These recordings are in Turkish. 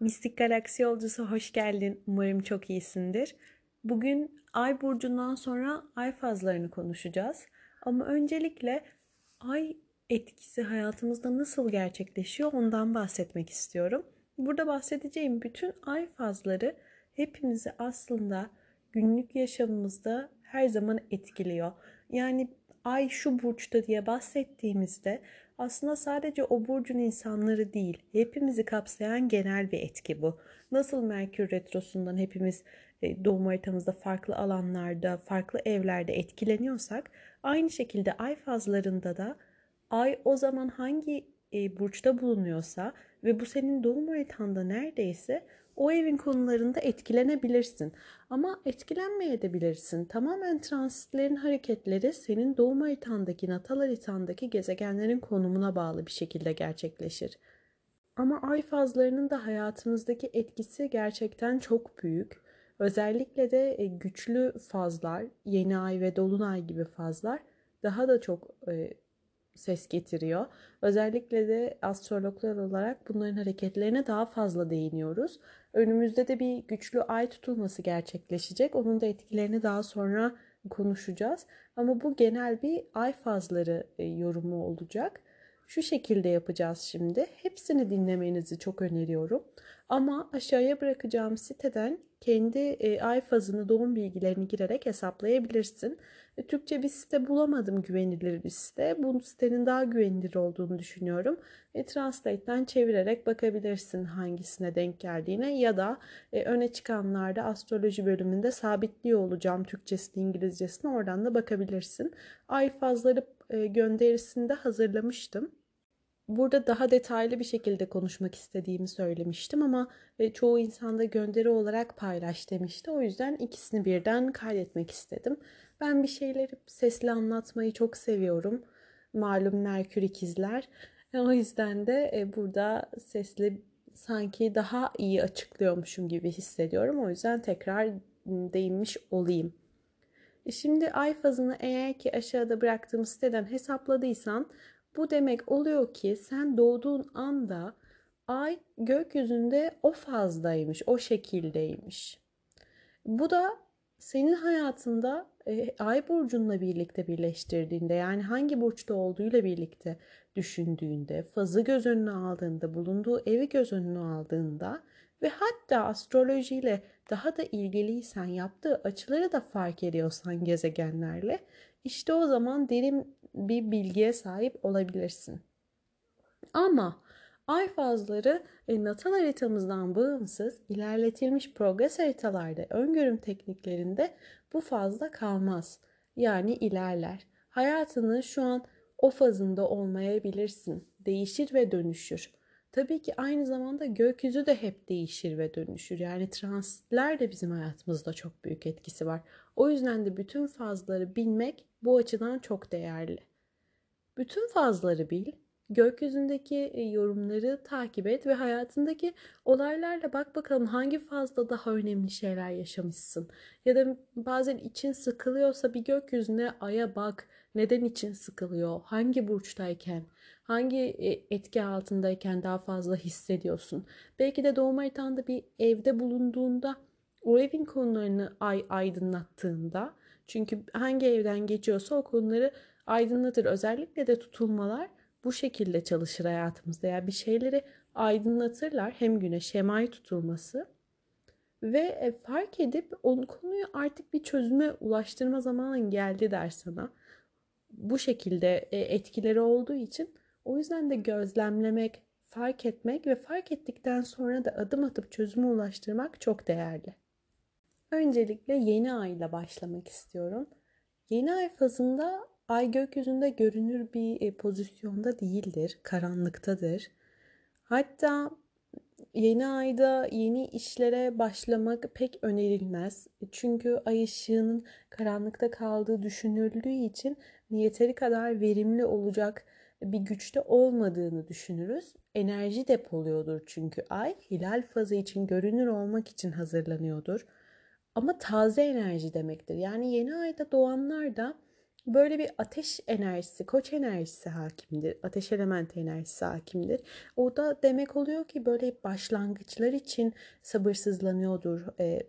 Mistik Galaksi Yolcusu hoş geldin. Umarım çok iyisindir. Bugün Ay burcundan sonra ay fazlarını konuşacağız. Ama öncelikle ay etkisi hayatımızda nasıl gerçekleşiyor ondan bahsetmek istiyorum. Burada bahsedeceğim bütün ay fazları hepimizi aslında günlük yaşamımızda her zaman etkiliyor. Yani ay şu burçta diye bahsettiğimizde aslında sadece o burcun insanları değil, hepimizi kapsayan genel bir etki bu. Nasıl Merkür Retrosu'ndan hepimiz e, doğum haritamızda farklı alanlarda, farklı evlerde etkileniyorsak, aynı şekilde ay fazlarında da ay o zaman hangi e, burçta bulunuyorsa ve bu senin doğum haritanda neredeyse o evin konularında etkilenebilirsin. Ama etkilenmeye de bilirsin. Tamamen transitlerin hareketleri senin doğum haritandaki, natal haritandaki gezegenlerin konumuna bağlı bir şekilde gerçekleşir. Ama ay fazlarının da hayatımızdaki etkisi gerçekten çok büyük. Özellikle de e, güçlü fazlar, yeni ay ve dolunay gibi fazlar daha da çok e, ses getiriyor. Özellikle de astrologlar olarak bunların hareketlerine daha fazla değiniyoruz. Önümüzde de bir güçlü ay tutulması gerçekleşecek. Onun da etkilerini daha sonra konuşacağız. Ama bu genel bir ay fazları e, yorumu olacak. Şu şekilde yapacağız şimdi. Hepsini dinlemenizi çok öneriyorum. Ama aşağıya bırakacağım siteden kendi e, ay fazını, doğum bilgilerini girerek hesaplayabilirsin. E, Türkçe bir site bulamadım güvenilir bir site. Bu sitenin daha güvenilir olduğunu düşünüyorum. E, Translate'den çevirerek bakabilirsin hangisine denk geldiğine ya da e, öne çıkanlarda astroloji bölümünde sabitliyor olacağım Türkçesini, İngilizcesini oradan da bakabilirsin. Ay fazları e, gönderisinde hazırlamıştım. Burada daha detaylı bir şekilde konuşmak istediğimi söylemiştim ama e, çoğu insanda gönderi olarak paylaş demişti. O yüzden ikisini birden kaydetmek istedim. Ben bir şeyleri sesli anlatmayı çok seviyorum. Malum Merkür ikizler. E, o yüzden de e, burada sesli sanki daha iyi açıklıyormuşum gibi hissediyorum. O yüzden tekrar değinmiş olayım. Şimdi ay fazını eğer ki aşağıda bıraktığım siteden hesapladıysan bu demek oluyor ki sen doğduğun anda ay gökyüzünde o fazdaymış, o şekildeymiş. Bu da senin hayatında e, ay burcunla birlikte birleştirdiğinde yani hangi burçta olduğuyla birlikte düşündüğünde, fazı göz önüne aldığında, bulunduğu evi göz önüne aldığında ve hatta astrolojiyle daha da ilgiliysen, yaptığı açıları da fark ediyorsan gezegenlerle işte o zaman derin bir bilgiye sahip olabilirsin. Ama ay fazları e, natal haritamızdan bağımsız ilerletilmiş progres haritalarda öngörüm tekniklerinde bu fazla kalmaz. Yani ilerler. Hayatını şu an o fazında olmayabilirsin. Değişir ve dönüşür. Tabii ki aynı zamanda gökyüzü de hep değişir ve dönüşür. Yani transitler de bizim hayatımızda çok büyük etkisi var. O yüzden de bütün fazları bilmek bu açıdan çok değerli. Bütün fazları bil, gökyüzündeki e, yorumları takip et ve hayatındaki olaylarla bak bakalım hangi fazla daha önemli şeyler yaşamışsın. Ya da bazen için sıkılıyorsa bir gökyüzüne aya bak. Neden için sıkılıyor? Hangi burçtayken? Hangi e, etki altındayken daha fazla hissediyorsun? Belki de doğum haritanda bir evde bulunduğunda o evin konularını ay aydınlattığında çünkü hangi evden geçiyorsa o konuları aydınlatır. Özellikle de tutulmalar bu şekilde çalışır hayatımızda. Yani bir şeyleri aydınlatırlar hem güneş hem ay tutulması ve e, fark edip o konuyu artık bir çözüme ulaştırma zamanın geldi der sana. Bu şekilde e, etkileri olduğu için o yüzden de gözlemlemek, fark etmek ve fark ettikten sonra da adım atıp çözüme ulaştırmak çok değerli. Öncelikle yeni ay ile başlamak istiyorum. Yeni ay fazında ay gökyüzünde görünür bir e, pozisyonda değildir, karanlıktadır. Hatta yeni ayda yeni işlere başlamak pek önerilmez. Çünkü ay ışığının karanlıkta kaldığı düşünüldüğü için yeteri kadar verimli olacak bir güçte olmadığını düşünürüz. Enerji depoluyordur çünkü ay hilal fazı için görünür olmak için hazırlanıyordur. Ama taze enerji demektir. Yani yeni ayda doğanlar da böyle bir ateş enerjisi, koç enerjisi hakimdir. Ateş elementi enerjisi hakimdir. O da demek oluyor ki böyle başlangıçlar için sabırsızlanıyordur. Ee,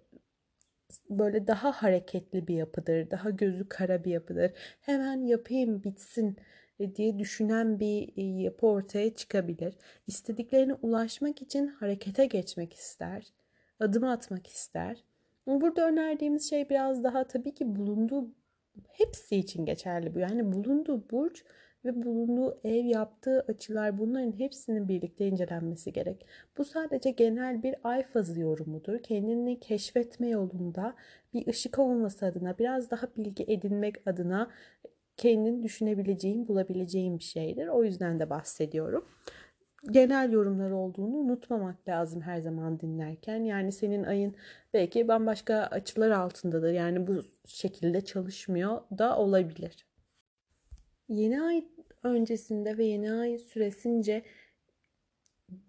böyle daha hareketli bir yapıdır. Daha gözü kara bir yapıdır. Hemen yapayım bitsin e, diye düşünen bir e, yapı ortaya çıkabilir. İstediklerine ulaşmak için harekete geçmek ister. Adım atmak ister. Burada önerdiğimiz şey biraz daha tabii ki bulunduğu hepsi için geçerli bu. Yani bulunduğu burç ve bulunduğu ev yaptığı açılar bunların hepsinin birlikte incelenmesi gerek. Bu sadece genel bir ay fazı yorumudur. Kendini keşfetme yolunda bir ışık olması adına biraz daha bilgi edinmek adına kendini düşünebileceğin, bulabileceğin bir şeydir. O yüzden de bahsediyorum. Genel yorumlar olduğunu unutmamak lazım her zaman dinlerken. Yani senin ayın belki bambaşka açılar altındadır. Yani bu şekilde çalışmıyor da olabilir. Yeni ay öncesinde ve yeni ay süresince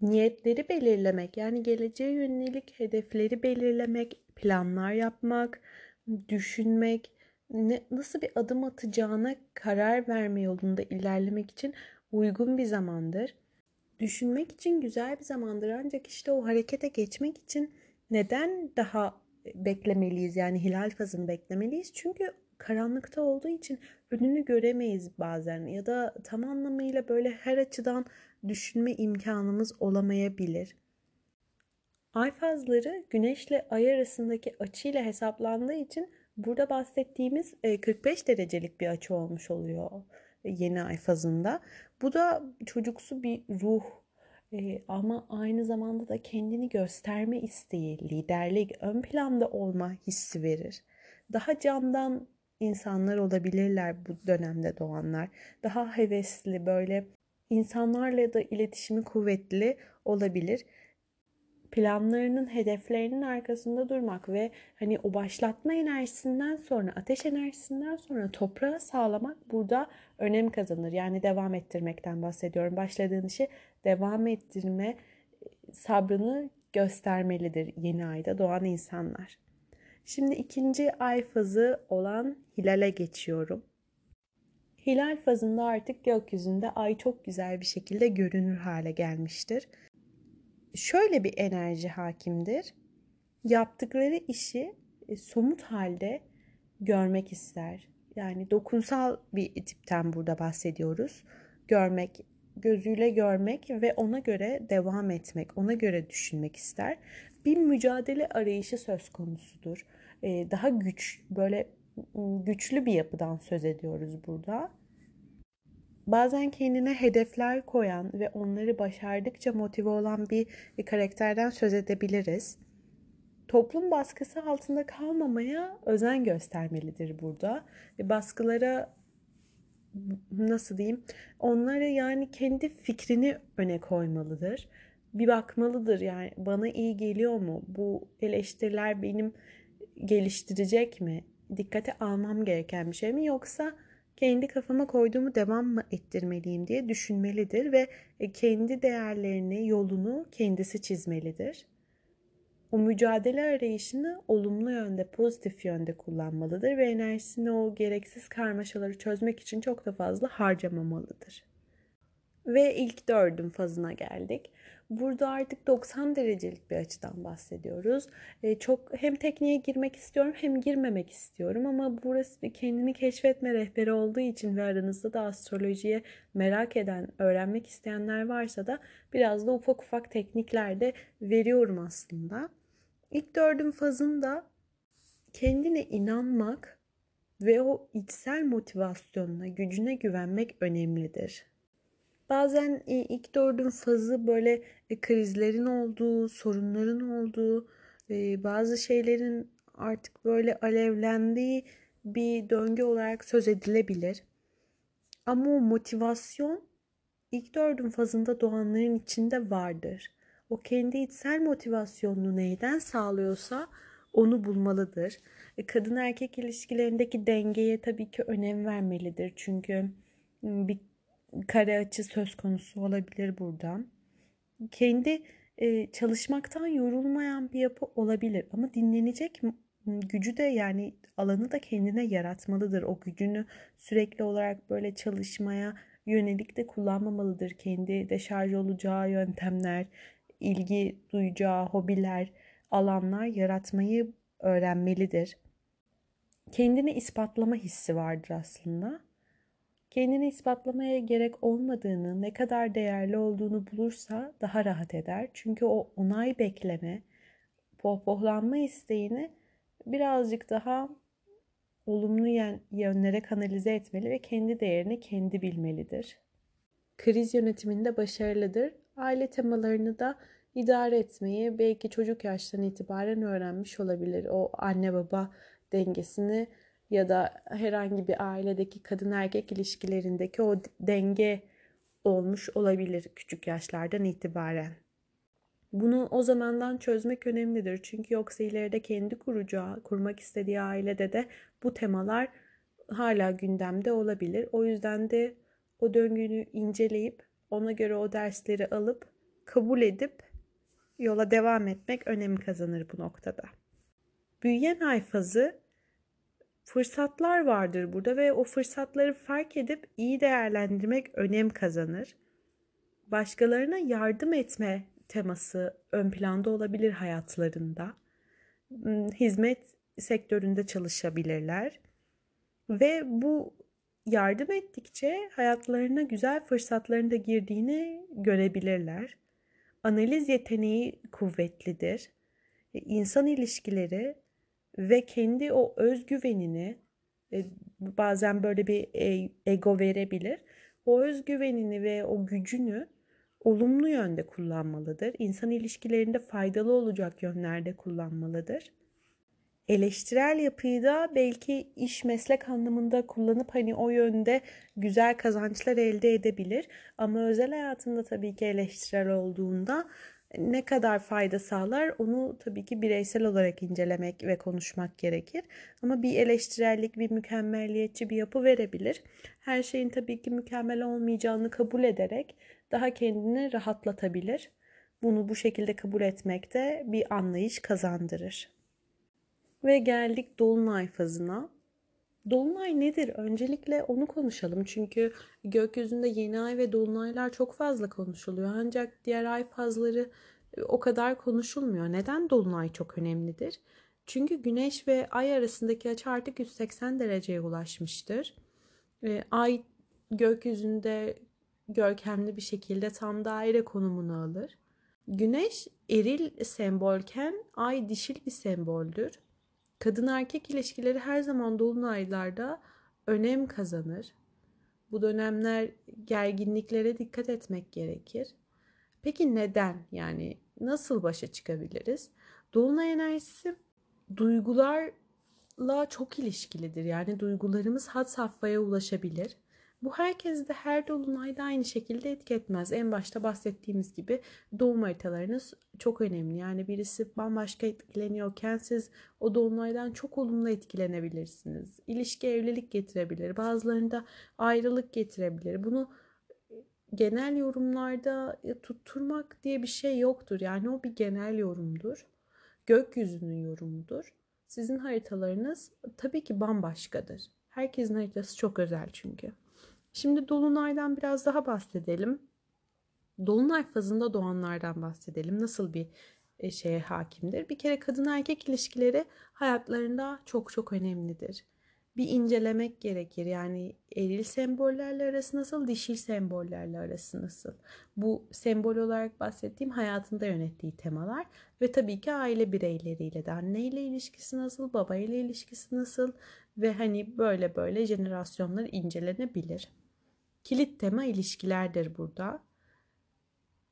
niyetleri belirlemek, yani geleceğe yönelik hedefleri belirlemek, planlar yapmak, düşünmek, ne, nasıl bir adım atacağına karar verme yolunda ilerlemek için uygun bir zamandır. Düşünmek için güzel bir zamandır ancak işte o harekete geçmek için neden daha beklemeliyiz yani hilal fazını beklemeliyiz? Çünkü karanlıkta olduğu için önünü göremeyiz bazen ya da tam anlamıyla böyle her açıdan düşünme imkanımız olamayabilir. Ay fazları güneşle ay arasındaki açıyla hesaplandığı için burada bahsettiğimiz 45 e, derecelik bir açı olmuş oluyor yeni ay fazında. Bu da çocuksu bir ruh ee, ama aynı zamanda da kendini gösterme isteği, liderlik, ön planda olma hissi verir. Daha candan insanlar olabilirler bu dönemde doğanlar. Daha hevesli böyle insanlarla da iletişimi kuvvetli olabilir. Planlarının, hedeflerinin arkasında durmak ve hani o başlatma enerjisinden sonra, ateş enerjisinden sonra toprağı sağlamak burada önem kazanır. Yani devam ettirmekten bahsediyorum. Başladığın işi devam ettirme sabrını göstermelidir yeni ayda doğan insanlar. Şimdi ikinci ay fazı olan hilale geçiyorum. Hilal fazında artık gökyüzünde ay çok güzel bir şekilde görünür hale gelmiştir. Şöyle bir enerji hakimdir. Yaptıkları işi e, somut halde görmek ister. Yani dokunsal bir tipten burada bahsediyoruz. Görmek, gözüyle görmek ve ona göre devam etmek, ona göre düşünmek ister. Bir mücadele arayışı söz konusudur. Ee, daha güç, böyle güçlü bir yapıdan söz ediyoruz burada. Bazen kendine hedefler koyan ve onları başardıkça motive olan bir karakterden söz edebiliriz. Toplum baskısı altında kalmamaya özen göstermelidir burada. Baskılara nasıl diyeyim onları yani kendi fikrini öne koymalıdır. Bir bakmalıdır yani bana iyi geliyor mu? Bu eleştiriler benim geliştirecek mi? Dikkate almam gereken bir şey mi? Yoksa kendi kafama koyduğumu devam mı ettirmeliyim diye düşünmelidir ve e, kendi değerlerini, yolunu kendisi çizmelidir o mücadele arayışını olumlu yönde, pozitif yönde kullanmalıdır ve enerjisini o gereksiz karmaşaları çözmek için çok da fazla harcamamalıdır. Ve ilk dördün fazına geldik. Burada artık 90 derecelik bir açıdan bahsediyoruz. Ee, çok hem tekniğe girmek istiyorum hem girmemek istiyorum ama burası bir kendini keşfetme rehberi olduğu için ve aranızda da astrolojiye merak eden, öğrenmek isteyenler varsa da biraz da ufak ufak teknikler de veriyorum aslında. İlk dördün fazında kendine inanmak ve o içsel motivasyonuna, gücüne güvenmek önemlidir. Bazen e, ilk dördün fazı böyle e, krizlerin olduğu, sorunların olduğu, e, bazı şeylerin artık böyle alevlendiği bir döngü olarak söz edilebilir. Ama o motivasyon ilk dördün fazında doğanların içinde vardır o kendi içsel motivasyonunu neyden sağlıyorsa onu bulmalıdır. E, kadın erkek ilişkilerindeki dengeye tabii ki önem vermelidir. Çünkü bir kare açı söz konusu olabilir buradan. Kendi e, çalışmaktan yorulmayan bir yapı olabilir ama dinlenecek gücü de yani alanı da kendine yaratmalıdır. O gücünü sürekli olarak böyle çalışmaya yönelik de kullanmamalıdır. Kendi deşarj olacağı yöntemler, ilgi duyacağı hobiler, alanlar yaratmayı öğrenmelidir. Kendini ispatlama hissi vardır aslında. Kendini ispatlamaya gerek olmadığını, ne kadar değerli olduğunu bulursa daha rahat eder. Çünkü o onay bekleme, pohpohlanma isteğini birazcık daha olumlu yönlere kanalize etmeli ve kendi değerini kendi bilmelidir. Kriz yönetiminde başarılıdır. Aile temalarını da idare etmeyi belki çocuk yaştan itibaren öğrenmiş olabilir. O anne baba dengesini ya da herhangi bir ailedeki kadın erkek ilişkilerindeki o denge olmuş olabilir küçük yaşlardan itibaren. Bunu o zamandan çözmek önemlidir. Çünkü yoksa ileride kendi kuracağı, kurmak istediği ailede de bu temalar hala gündemde olabilir. O yüzden de o döngünü inceleyip ona göre o dersleri alıp kabul edip yola devam etmek önem kazanır bu noktada. Büyüyen ay fazı fırsatlar vardır burada ve o fırsatları fark edip iyi değerlendirmek önem kazanır. Başkalarına yardım etme teması ön planda olabilir hayatlarında. Hmm, hizmet sektöründe çalışabilirler. Ve bu yardım ettikçe hayatlarına güzel fırsatların da girdiğini görebilirler. Analiz yeteneği kuvvetlidir. E, insan ilişkileri ve kendi o özgüvenini e, bazen böyle bir e, ego verebilir. O özgüvenini ve o gücünü olumlu yönde kullanmalıdır. İnsan ilişkilerinde faydalı olacak yönlerde kullanmalıdır. Eleştirel yapıyı da belki iş meslek anlamında kullanıp hani o yönde güzel kazançlar elde edebilir. Ama özel hayatında tabii ki eleştirel olduğunda ne kadar fayda sağlar onu tabii ki bireysel olarak incelemek ve konuşmak gerekir. Ama bir eleştirellik, bir mükemmelliyetçi bir yapı verebilir. Her şeyin tabii ki mükemmel olmayacağını kabul ederek daha kendini rahatlatabilir. Bunu bu şekilde kabul etmek de bir anlayış kazandırır. Ve geldik dolunay fazına. Dolunay nedir? Öncelikle onu konuşalım. Çünkü gökyüzünde yeni ay ve dolunaylar çok fazla konuşuluyor. Ancak diğer ay fazları e, o kadar konuşulmuyor. Neden dolunay çok önemlidir? Çünkü güneş ve ay arasındaki açı artık 180 dereceye ulaşmıştır. E, ay gökyüzünde görkemli bir şekilde tam daire konumunu alır. Güneş eril sembolken ay dişil bir semboldür. Kadın erkek ilişkileri her zaman dolunaylarda önem kazanır. Bu dönemler gerginliklere dikkat etmek gerekir. Peki neden? Yani nasıl başa çıkabiliriz? Dolunay enerjisi duygularla çok ilişkilidir. Yani duygularımız had safhaya ulaşabilir. Bu herkes de her dolunayda aynı şekilde etki etmez. En başta bahsettiğimiz gibi doğum haritalarınız çok önemli. Yani birisi bambaşka etkileniyorken siz o dolunaydan çok olumlu etkilenebilirsiniz. İlişki evlilik getirebilir. Bazılarında ayrılık getirebilir. Bunu genel yorumlarda tutturmak diye bir şey yoktur. Yani o bir genel yorumdur. Gökyüzünün yorumudur. Sizin haritalarınız tabii ki bambaşkadır. Herkesin haritası çok özel çünkü. Şimdi Dolunay'dan biraz daha bahsedelim. Dolunay fazında doğanlardan bahsedelim. Nasıl bir e, şeye hakimdir? Bir kere kadın erkek ilişkileri hayatlarında çok çok önemlidir. Bir incelemek gerekir. Yani eril sembollerle arası nasıl, dişil sembollerle arası nasıl? Bu sembol olarak bahsettiğim hayatında yönettiği temalar ve tabii ki aile bireyleriyle de anneyle ilişkisi nasıl, babayla ilişkisi nasıl ve hani böyle böyle jenerasyonlar incelenebilir. Kilit tema ilişkilerdir burada.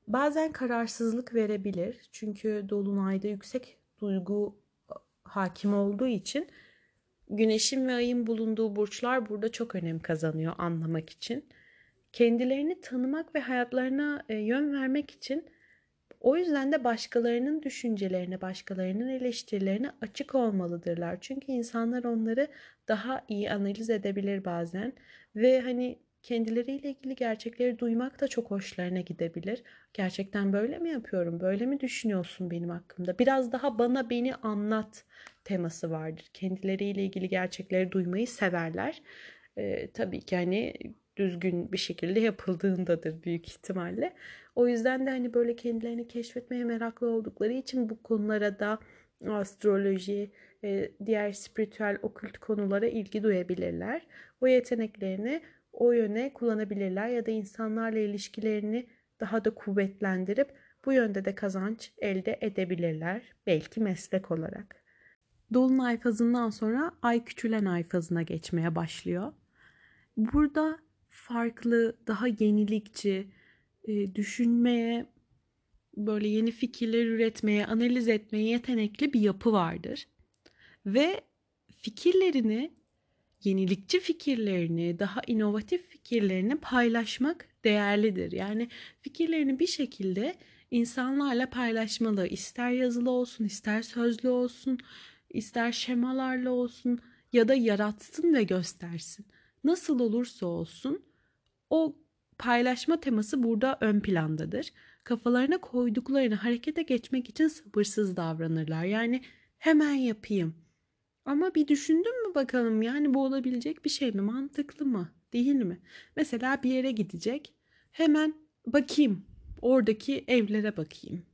Bazen kararsızlık verebilir. Çünkü dolunayda yüksek duygu hakim olduğu için güneşin ve ayın bulunduğu burçlar burada çok önem kazanıyor anlamak için. Kendilerini tanımak ve hayatlarına e, yön vermek için o yüzden de başkalarının düşüncelerine, başkalarının eleştirilerine açık olmalıdırlar. Çünkü insanlar onları daha iyi analiz edebilir bazen ve hani kendileriyle ilgili gerçekleri duymak da çok hoşlarına gidebilir. Gerçekten böyle mi yapıyorum? Böyle mi düşünüyorsun benim hakkımda? Biraz daha bana beni anlat teması vardır. Kendileriyle ilgili gerçekleri duymayı severler. Ee, tabii ki hani düzgün bir şekilde yapıldığındadır büyük ihtimalle. O yüzden de hani böyle kendilerini keşfetmeye meraklı oldukları için bu konulara da astroloji, e, diğer spiritüel okült konulara ilgi duyabilirler. O yeteneklerini o yöne kullanabilirler ya da insanlarla ilişkilerini daha da kuvvetlendirip bu yönde de kazanç elde edebilirler. Belki meslek olarak. Dolunay fazından sonra ay küçülen ay fazına geçmeye başlıyor. Burada farklı, daha yenilikçi, e, düşünmeye, böyle yeni fikirler üretmeye, analiz etmeye yetenekli bir yapı vardır. Ve fikirlerini, yenilikçi fikirlerini, daha inovatif fikirlerini paylaşmak değerlidir. Yani fikirlerini bir şekilde insanlarla paylaşmalı. İster yazılı olsun, ister sözlü olsun, ister şemalarla olsun ya da yaratsın ve göstersin. Nasıl olursa olsun o paylaşma teması burada ön plandadır. Kafalarına koyduklarını harekete geçmek için sabırsız davranırlar. Yani hemen yapayım. Ama bir düşündün mü bakalım yani bu olabilecek bir şey mi? Mantıklı mı? Değil mi? Mesela bir yere gidecek. Hemen bakayım. Oradaki evlere bakayım.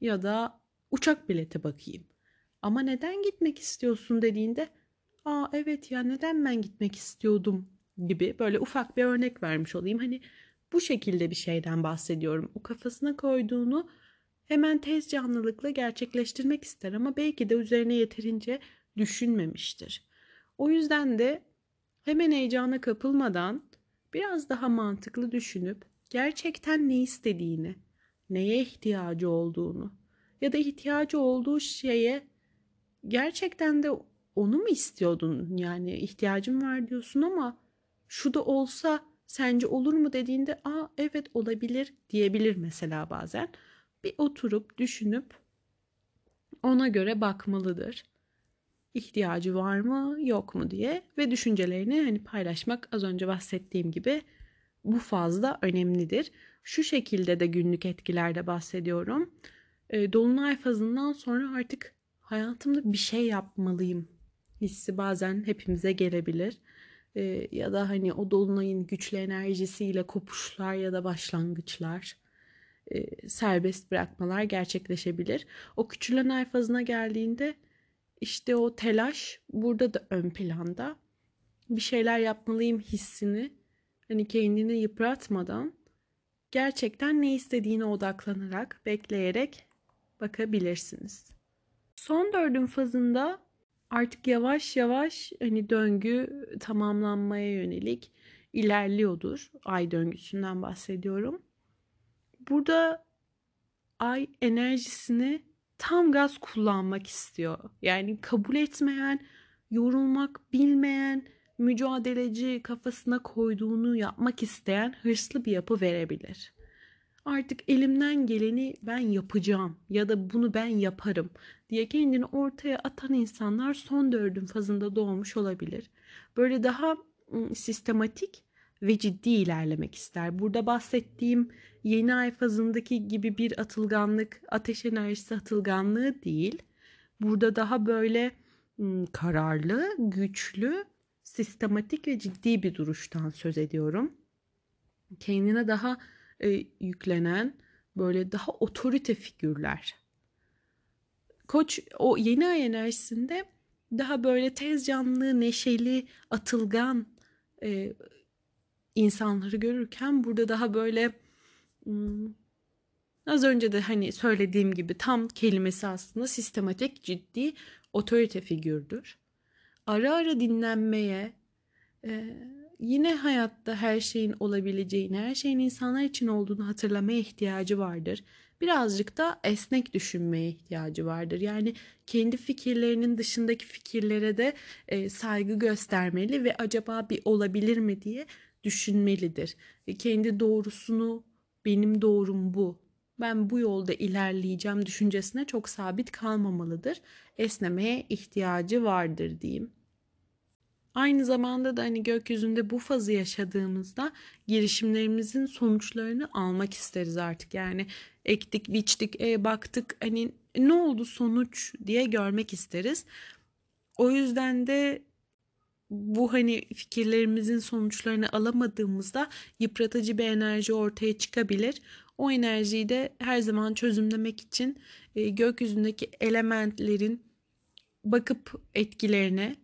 Ya da uçak bileti bakayım. Ama neden gitmek istiyorsun dediğinde aa evet ya neden ben gitmek istiyordum gibi böyle ufak bir örnek vermiş olayım. Hani bu şekilde bir şeyden bahsediyorum. O kafasına koyduğunu hemen tez canlılıkla gerçekleştirmek ister ama belki de üzerine yeterince düşünmemiştir. O yüzden de hemen heyecana kapılmadan biraz daha mantıklı düşünüp gerçekten ne istediğini, neye ihtiyacı olduğunu ya da ihtiyacı olduğu şeye gerçekten de onu mu istiyordun? Yani ihtiyacım var diyorsun ama şu da olsa sence olur mu dediğinde aa evet olabilir diyebilir mesela bazen. Bir oturup düşünüp ona göre bakmalıdır. İhtiyacı var mı yok mu diye ve düşüncelerini hani paylaşmak az önce bahsettiğim gibi bu fazla önemlidir. Şu şekilde de günlük etkilerde bahsediyorum. Dolunay fazından sonra artık hayatımda bir şey yapmalıyım hissi bazen hepimize gelebilir ya da hani o dolunayın güçlü enerjisiyle kopuşlar ya da başlangıçlar serbest bırakmalar gerçekleşebilir. O küçülen ay fazına geldiğinde işte o telaş burada da ön planda. Bir şeyler yapmalıyım hissini hani kendini yıpratmadan gerçekten ne istediğine odaklanarak, bekleyerek bakabilirsiniz. Son dördün fazında artık yavaş yavaş hani döngü tamamlanmaya yönelik ilerliyordur. Ay döngüsünden bahsediyorum. Burada ay enerjisini tam gaz kullanmak istiyor. Yani kabul etmeyen, yorulmak bilmeyen, mücadeleci kafasına koyduğunu yapmak isteyen hırslı bir yapı verebilir artık elimden geleni ben yapacağım ya da bunu ben yaparım diye kendini ortaya atan insanlar son dördün fazında doğmuş olabilir. Böyle daha sistematik ve ciddi ilerlemek ister. Burada bahsettiğim yeni ay fazındaki gibi bir atılganlık, ateş enerjisi atılganlığı değil. Burada daha böyle kararlı, güçlü, sistematik ve ciddi bir duruştan söz ediyorum. Kendine daha e, yüklenen böyle daha otorite figürler. Koç o yeni ay enerjisinde daha böyle tez canlı, neşeli, atılgan e, insanları görürken burada daha böyle az önce de hani söylediğim gibi tam kelimesi aslında sistematik, ciddi otorite figürdür. Ara ara dinlenmeye, e, yine hayatta her şeyin olabileceğini, her şeyin insanlar için olduğunu hatırlamaya ihtiyacı vardır. Birazcık da esnek düşünmeye ihtiyacı vardır. Yani kendi fikirlerinin dışındaki fikirlere de e, saygı göstermeli ve acaba bir olabilir mi diye düşünmelidir. E, kendi doğrusunu benim doğrum bu. Ben bu yolda ilerleyeceğim düşüncesine çok sabit kalmamalıdır. Esnemeye ihtiyacı vardır diyeyim. Aynı zamanda da hani gökyüzünde bu fazı yaşadığımızda girişimlerimizin sonuçlarını almak isteriz artık. Yani ektik, biçtik, e, baktık hani ne oldu sonuç diye görmek isteriz. O yüzden de bu hani fikirlerimizin sonuçlarını alamadığımızda yıpratıcı bir enerji ortaya çıkabilir. O enerjiyi de her zaman çözümlemek için e, gökyüzündeki elementlerin bakıp etkilerine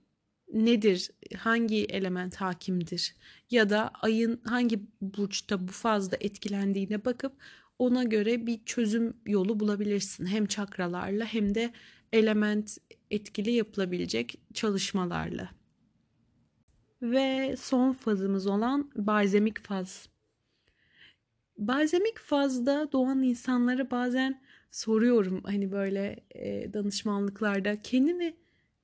nedir, hangi element hakimdir ya da ayın hangi burçta bu fazla etkilendiğine bakıp ona göre bir çözüm yolu bulabilirsin. Hem çakralarla hem de element etkili yapılabilecek çalışmalarla. Ve son fazımız olan balzemik faz. Balzemik fazda doğan insanlara bazen soruyorum hani böyle e, danışmanlıklarda kendini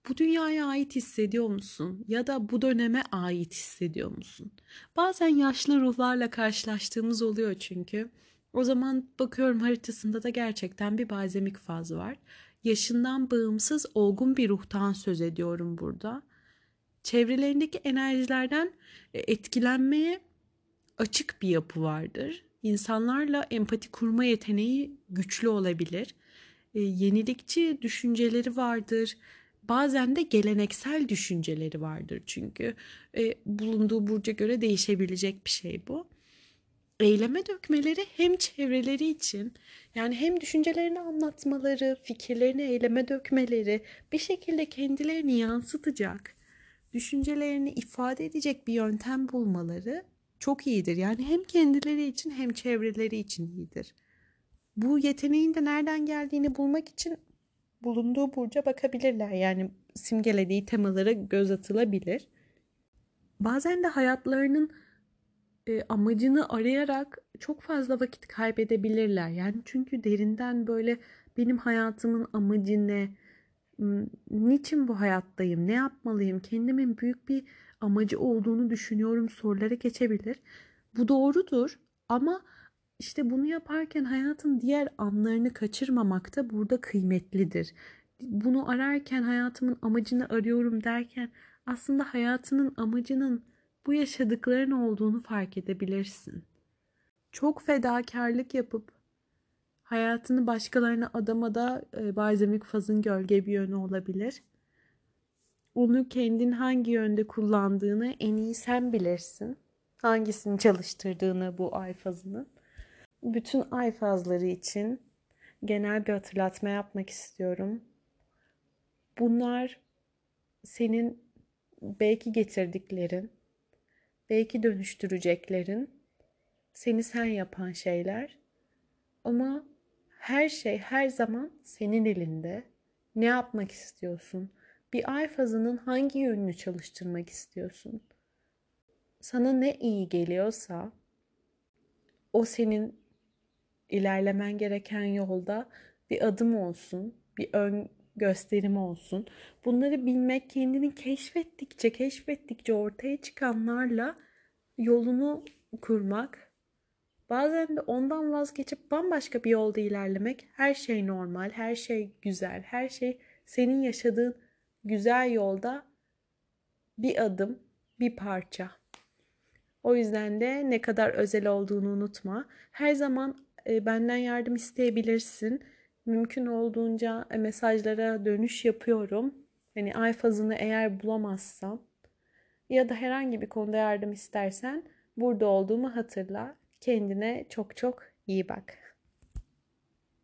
bu dünyaya ait hissediyor musun? Ya da bu döneme ait hissediyor musun? Bazen yaşlı ruhlarla karşılaştığımız oluyor çünkü. O zaman bakıyorum haritasında da gerçekten bir balzemik faz var. Yaşından bağımsız olgun bir ruhtan söz ediyorum burada. Çevrelerindeki enerjilerden e, etkilenmeye açık bir yapı vardır. İnsanlarla empati kurma yeteneği güçlü olabilir. E, yenilikçi düşünceleri vardır Bazen de geleneksel düşünceleri vardır çünkü e, bulunduğu burca göre değişebilecek bir şey bu. Eyleme dökmeleri hem çevreleri için yani hem düşüncelerini anlatmaları, fikirlerini eyleme dökmeleri, bir şekilde kendilerini yansıtacak, düşüncelerini ifade edecek bir yöntem bulmaları çok iyidir. Yani hem kendileri için hem çevreleri için iyidir. Bu yeteneğin de nereden geldiğini bulmak için bulunduğu burca bakabilirler. Yani simgelediği temalara göz atılabilir. Bazen de hayatlarının e, amacını arayarak çok fazla vakit kaybedebilirler. Yani çünkü derinden böyle benim hayatımın amacı ne? Niçin bu hayattayım? Ne yapmalıyım? Kendimin büyük bir amacı olduğunu düşünüyorum sorulara geçebilir. Bu doğrudur ama işte bunu yaparken hayatın diğer anlarını kaçırmamak da burada kıymetlidir. Bunu ararken hayatımın amacını arıyorum derken aslında hayatının amacının bu yaşadıkların olduğunu fark edebilirsin. Çok fedakarlık yapıp hayatını başkalarına adamada e, balzamik fazın gölge bir yönü olabilir. Onu kendin hangi yönde kullandığını en iyi sen bilirsin. Hangisini çalıştırdığını bu ay fazının bütün ay fazları için genel bir hatırlatma yapmak istiyorum. Bunlar senin belki getirdiklerin, belki dönüştüreceklerin, seni sen yapan şeyler. Ama her şey her zaman senin elinde. Ne yapmak istiyorsun? Bir ay fazının hangi yönünü çalıştırmak istiyorsun? Sana ne iyi geliyorsa o senin ilerlemen gereken yolda bir adım olsun, bir ön gösterim olsun. Bunları bilmek, kendini keşfettikçe, keşfettikçe ortaya çıkanlarla yolunu kurmak. Bazen de ondan vazgeçip bambaşka bir yolda ilerlemek. Her şey normal, her şey güzel, her şey senin yaşadığın güzel yolda bir adım, bir parça. O yüzden de ne kadar özel olduğunu unutma. Her zaman e, benden yardım isteyebilirsin. Mümkün olduğunca e, mesajlara dönüş yapıyorum. Hani ay fazını eğer bulamazsam ya da herhangi bir konuda yardım istersen burada olduğumu hatırla. Kendine çok çok iyi bak.